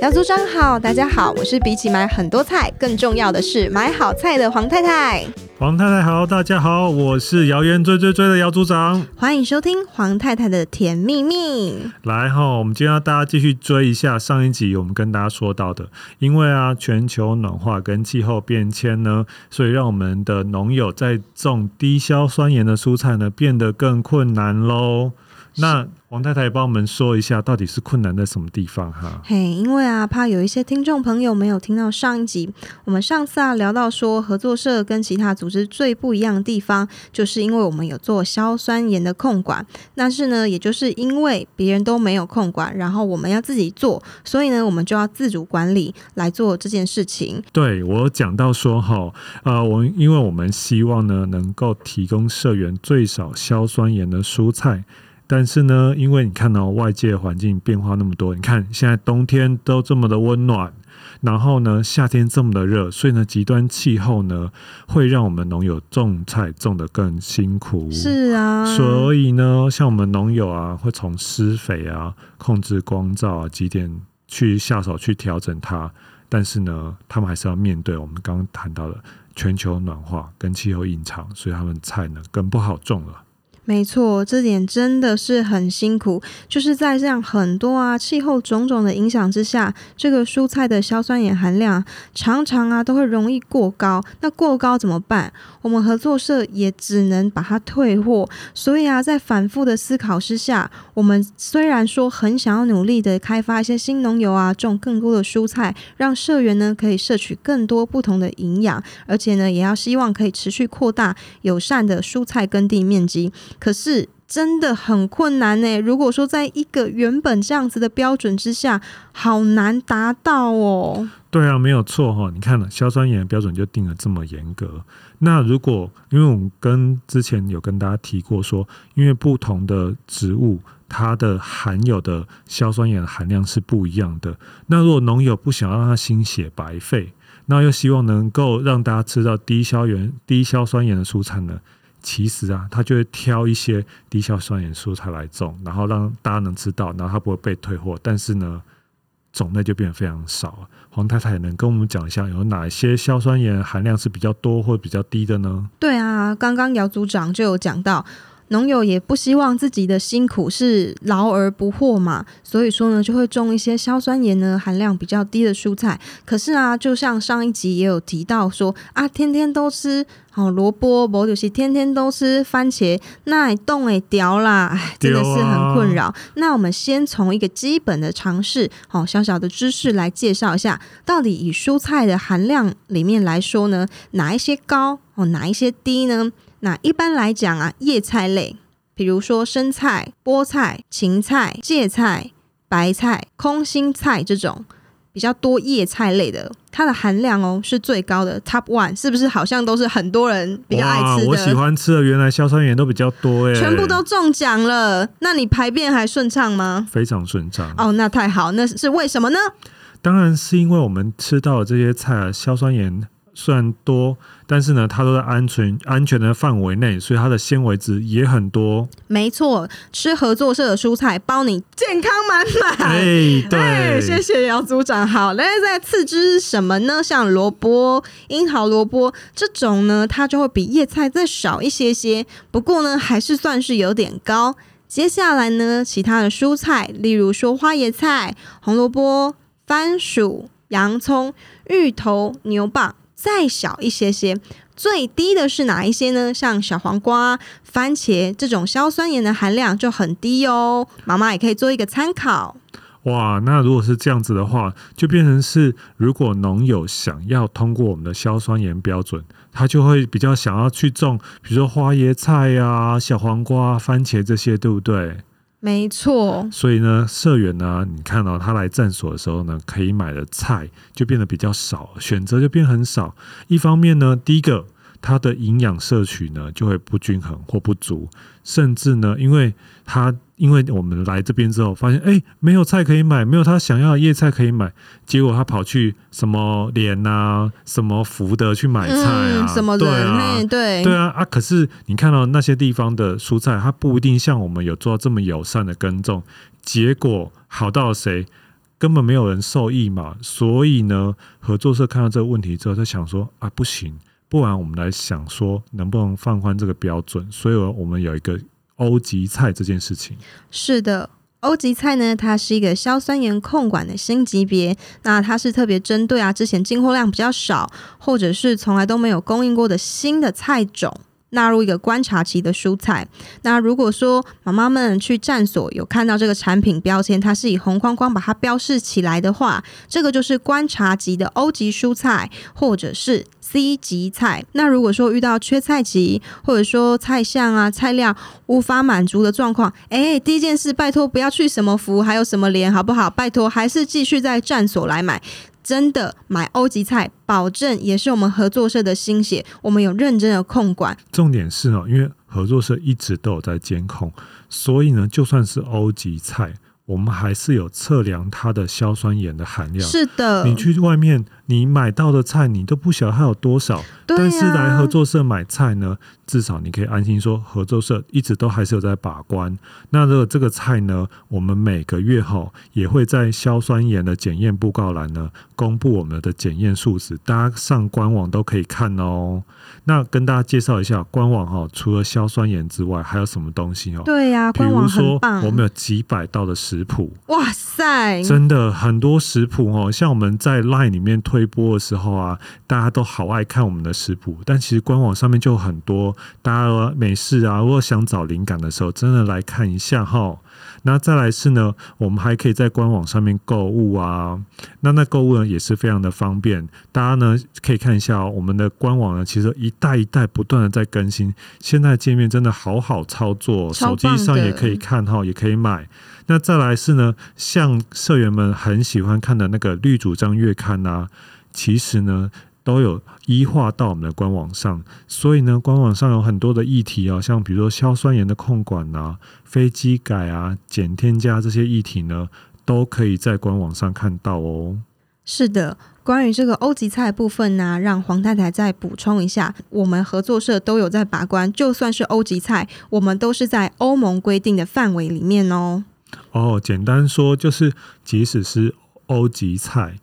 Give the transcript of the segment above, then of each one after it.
姚组长好，大家好，我是比起买很多菜更重要的是买好菜的黄太太。黄太太好，大家好，我是谣言追追追的姚组长，欢迎收听黄太太的甜蜜蜜。来哈，我们今天要大家继续追一下上一集我们跟大家说到的，因为啊全球暖化跟气候变迁呢，所以让我们的农友在种低硝酸盐的蔬菜呢变得更困难喽。那王太太也帮我们说一下，到底是困难在什么地方哈？嘿，因为啊，怕有一些听众朋友没有听到上一集，我们上次啊聊到说，合作社跟其他组织最不一样的地方，就是因为我们有做硝酸盐的控管，但是呢，也就是因为别人都没有控管，然后我们要自己做，所以呢，我们就要自主管理来做这件事情。对，我讲到说哈，呃，我因为我们希望呢，能够提供社员最少硝酸盐的蔬菜。但是呢，因为你看到外界环境变化那么多，你看现在冬天都这么的温暖，然后呢夏天这么的热，所以呢极端气候呢会让我们农友种菜种得更辛苦。是啊，所以呢，像我们农友啊，会从施肥啊、控制光照啊几点去下手去调整它。但是呢，他们还是要面对我们刚刚谈到的全球暖化跟气候异常，所以他们菜呢更不好种了。没错，这点真的是很辛苦。就是在这样很多啊气候种种的影响之下，这个蔬菜的硝酸盐含量常常啊都会容易过高。那过高怎么办？我们合作社也只能把它退货。所以啊，在反复的思考之下，我们虽然说很想要努力的开发一些新农友啊，种更多的蔬菜，让社员呢可以摄取更多不同的营养，而且呢也要希望可以持续扩大友善的蔬菜耕地面积。可是真的很困难呢。如果说在一个原本这样子的标准之下，好难达到哦。对啊，没有错哈。你看了硝酸盐的标准就定了这么严格。那如果因为我们跟之前有跟大家提过说，因为不同的植物它的含有的硝酸盐含量是不一样的。那如果农友不想让它心血白费，那又希望能够让大家吃到低硝盐、低硝酸盐的蔬菜呢？其实啊，他就会挑一些低硝酸盐蔬菜来种，然后让大家能知道，然后他不会被退货。但是呢，种类就变得非常少。黄太太能跟我们讲一下，有哪些硝酸盐含量是比较多或比较低的呢？对啊，刚刚姚组长就有讲到。农友也不希望自己的辛苦是劳而不获嘛，所以说呢，就会种一些硝酸盐呢含量比较低的蔬菜。可是啊，就像上一集也有提到说啊，天天都吃哦萝卜，不就是天天都吃番茄，那冻会掉啦，哎，真的是很困扰。啊、那我们先从一个基本的常识，哦，小小的知识来介绍一下，到底以蔬菜的含量里面来说呢，哪一些高哦，哪一些低呢？那一般来讲啊，叶菜类，比如说生菜、菠菜、芹菜、芥菜、白菜、空心菜这种比较多叶菜类的，它的含量哦是最高的，Top One，是不是？好像都是很多人比较爱吃的。我喜欢吃的，原来硝酸盐都比较多哎，全部都中奖了。那你排便还顺畅吗？非常顺畅。哦，那太好，那是为什么呢？当然是因为我们吃到的这些菜啊，硝酸盐。虽然多，但是呢，它都在安全安全的范围内，所以它的纤维质也很多。没错，吃合作社的蔬菜，包你健康满满。哎，对，哎、谢谢姚组长。好，那再次之什么呢？像萝卜、樱桃萝卜这种呢，它就会比叶菜再少一些些，不过呢，还是算是有点高。接下来呢，其他的蔬菜，例如说花椰菜、红萝卜、番薯、洋葱、芋头、牛蒡。再小一些些，最低的是哪一些呢？像小黄瓜、番茄这种硝酸盐的含量就很低哦。妈妈也可以做一个参考。哇，那如果是这样子的话，就变成是，如果农友想要通过我们的硝酸盐标准，他就会比较想要去种，比如说花椰菜呀、小黄瓜、番茄这些，对不对？没错，所以呢，社员呢，你看到、哦、他来站所的时候呢，可以买的菜就变得比较少，选择就变很少。一方面呢，第一个。他的营养摄取呢就会不均衡或不足，甚至呢，因为他因为我们来这边之后发现，哎，没有菜可以买，没有他想要的叶菜可以买，结果他跑去什么莲啊、什么福德去买菜啊，嗯、什么的，对啊，对对啊啊！可是你看到那些地方的蔬菜，它不一定像我们有做到这么友善的耕种，结果好到谁？根本没有人受益嘛。所以呢，合作社看到这个问题之后，他想说啊，不行，不然我们来想说能不能放宽这个标准。所以，我们有一个欧吉菜这件事情。是的。欧吉菜呢，它是一个硝酸盐控管的新级别，那它是特别针对啊，之前进货量比较少，或者是从来都没有供应过的新的菜种。纳入一个观察期的蔬菜。那如果说妈妈们去站所有看到这个产品标签，它是以红框框把它标示起来的话，这个就是观察级的欧级蔬菜，或者是 C 级菜。那如果说遇到缺菜级，或者说菜项啊菜量无法满足的状况，哎，第一件事拜托不要去什么福，还有什么联，好不好？拜托还是继续在站所来买。真的买欧吉菜，保证也是我们合作社的心血。我们有认真的控管。重点是哦，因为合作社一直都有在监控，所以呢，就算是欧吉菜，我们还是有测量它的硝酸盐的含量。是的，你去外面。你买到的菜，你都不晓得它有多少，啊、但是来合作社买菜呢，至少你可以安心说，合作社一直都还是有在把关。那这个这个菜呢，我们每个月哈也会在硝酸盐的检验布告栏呢，公布我们的检验数值，大家上官网都可以看哦。那跟大家介绍一下官网哈，除了硝酸盐之外，还有什么东西哦？对呀、啊，官网很棒。我们有几百道的食谱，哇塞，真的很多食谱哦，像我们在 LINE 里面推。推播的时候啊，大家都好爱看我们的食谱，但其实官网上面就很多，大家没事啊，如果想找灵感的时候，真的来看一下哈。那再来是呢，我们还可以在官网上面购物啊，那那购物呢也是非常的方便，大家呢可以看一下哦，我们的官网呢，其实一代一代不断的在更新，现在界面真的好好操作，手机上也可以看哈，也可以买。那再来是呢，像社员们很喜欢看的那个绿主张月刊啊，其实呢都有医化到我们的官网上，所以呢，官网上有很多的议题啊，像比如说硝酸盐的控管啊、飞机改啊、减添加这些议题呢，都可以在官网上看到哦。是的，关于这个欧级菜部分呢、啊，让黄太太再补充一下，我们合作社都有在把关，就算是欧级菜，我们都是在欧盟规定的范围里面哦。哦，简单说就是，即使是欧级菜，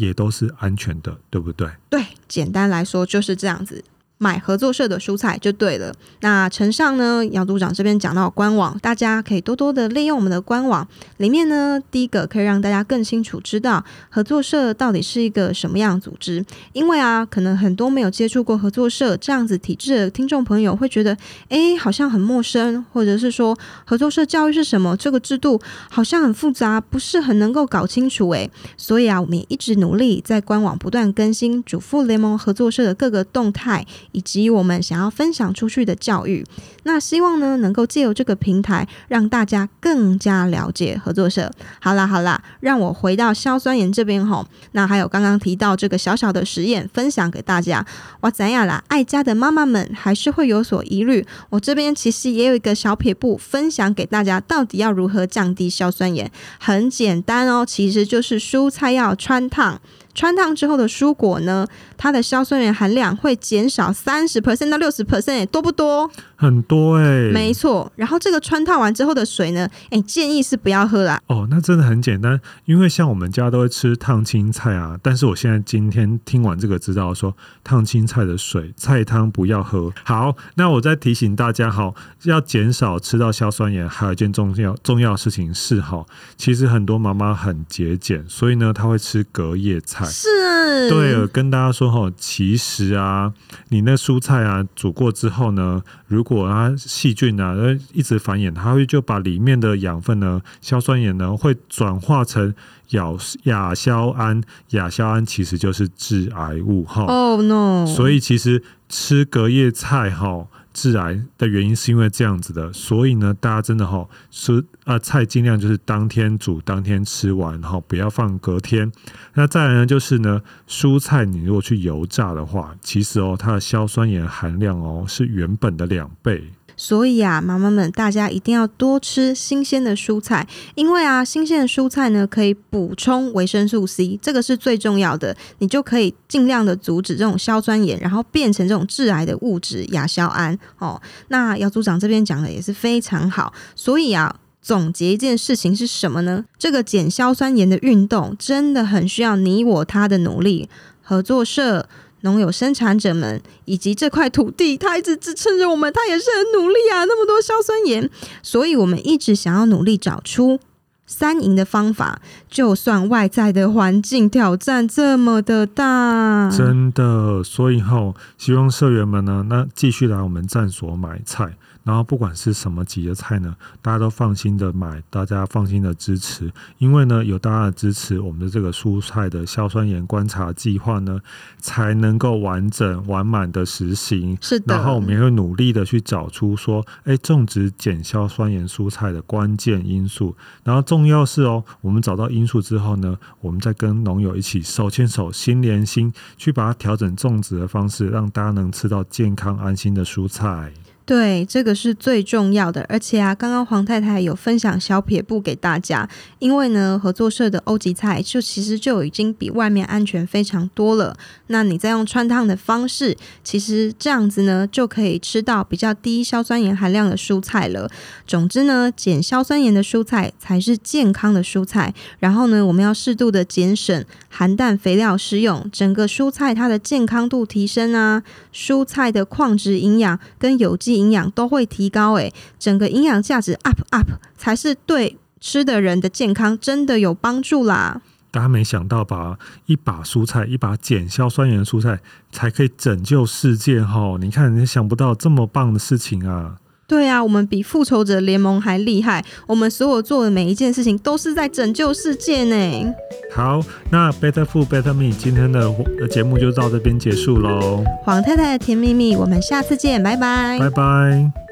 也都是安全的，对不对？对，简单来说就是这样子。买合作社的蔬菜就对了。那承上呢，杨组长这边讲到官网，大家可以多多的利用我们的官网。里面呢，第一个可以让大家更清楚知道合作社到底是一个什么样组织。因为啊，可能很多没有接触过合作社这样子体制的听众朋友会觉得，哎，好像很陌生，或者是说合作社教育是什么？这个制度好像很复杂，不是很能够搞清楚。哎，所以啊，我们也一直努力在官网不断更新主妇联盟合作社的各个动态。以及我们想要分享出去的教育，那希望呢能够借由这个平台，让大家更加了解合作社。好啦好啦，让我回到硝酸盐这边吼。那还有刚刚提到这个小小的实验，分享给大家。哇，怎样啦？爱家的妈妈们还是会有所疑虑。我这边其实也有一个小撇步，分享给大家，到底要如何降低硝酸盐？很简单哦，其实就是蔬菜要汆烫。穿烫之后的蔬果呢，它的硝酸盐含量会减少三十 percent 到六十 percent，多不多？很多哎、欸，没错。然后这个穿烫完之后的水呢，哎，建议是不要喝啦。哦，那真的很简单，因为像我们家都会吃烫青菜啊。但是我现在今天听完这个，知道说烫青菜的水菜汤不要喝。好，那我再提醒大家哈，要减少吃到硝酸盐。还有一件重要重要的事情是哈，其实很多妈妈很节俭，所以呢，她会吃隔夜菜。是，对，跟大家说哈，其实啊，你那蔬菜啊煮过之后呢，如果它细菌啊一直繁衍，它会就把里面的养分呢，硝酸盐呢会转化成亚亚硝胺，亚硝胺其实就是致癌物哈。哦、oh, no！所以其实吃隔夜菜哈。致癌的原因是因为这样子的，所以呢，大家真的哈蔬啊菜尽量就是当天煮当天吃完哈，不要放隔天。那再来呢，就是呢蔬菜你如果去油炸的话，其实哦它的硝酸盐含量哦是原本的两倍。所以啊，妈妈们，大家一定要多吃新鲜的蔬菜，因为啊，新鲜的蔬菜呢可以补充维生素 C，这个是最重要的，你就可以尽量的阻止这种硝酸盐，然后变成这种致癌的物质亚硝胺。哦，那姚组长这边讲的也是非常好，所以啊。总结一件事情是什么呢？这个减硝酸盐的运动真的很需要你我他的努力，合作社、农友生产者们以及这块土地，它一直支撑着我们，它也是很努力啊。那么多硝酸盐，所以我们一直想要努力找出三赢的方法。就算外在的环境挑战这么的大，真的，所以后希望社员们呢，那继续来我们站所买菜。然后不管是什么级的菜呢，大家都放心的买，大家放心的支持，因为呢有大家的支持，我们的这个蔬菜的硝酸盐观察计划呢才能够完整完满的实行。是的。然后我们也会努力的去找出说，哎，种植减硝酸盐蔬菜的关键因素。然后重要是哦，我们找到因素之后呢，我们再跟农友一起手牵手、心连心，去把它调整种植的方式，让大家能吃到健康安心的蔬菜。对，这个是最重要的，而且啊，刚刚黄太太有分享小撇步给大家，因为呢，合作社的欧吉菜就其实就已经比外面安全非常多了。那你再用穿烫的方式，其实这样子呢，就可以吃到比较低硝酸盐含量的蔬菜了。总之呢，减硝酸盐的蔬菜才是健康的蔬菜。然后呢，我们要适度的减省含氮肥料施用，整个蔬菜它的健康度提升啊，蔬菜的矿质营养跟有机。营养都会提高，诶，整个营养价值 up up 才是对吃的人的健康真的有帮助啦。大家没想到吧？一把蔬菜，一把减硝酸盐蔬菜，才可以拯救世界哈！你看，你想不到这么棒的事情啊！对啊，我们比复仇者联盟还厉害。我们所有做的每一件事情，都是在拯救世界呢。好，那 Better Food Better Me 今天的节目就到这边结束喽。黄太太的甜蜜蜜，我们下次见，拜拜，拜拜。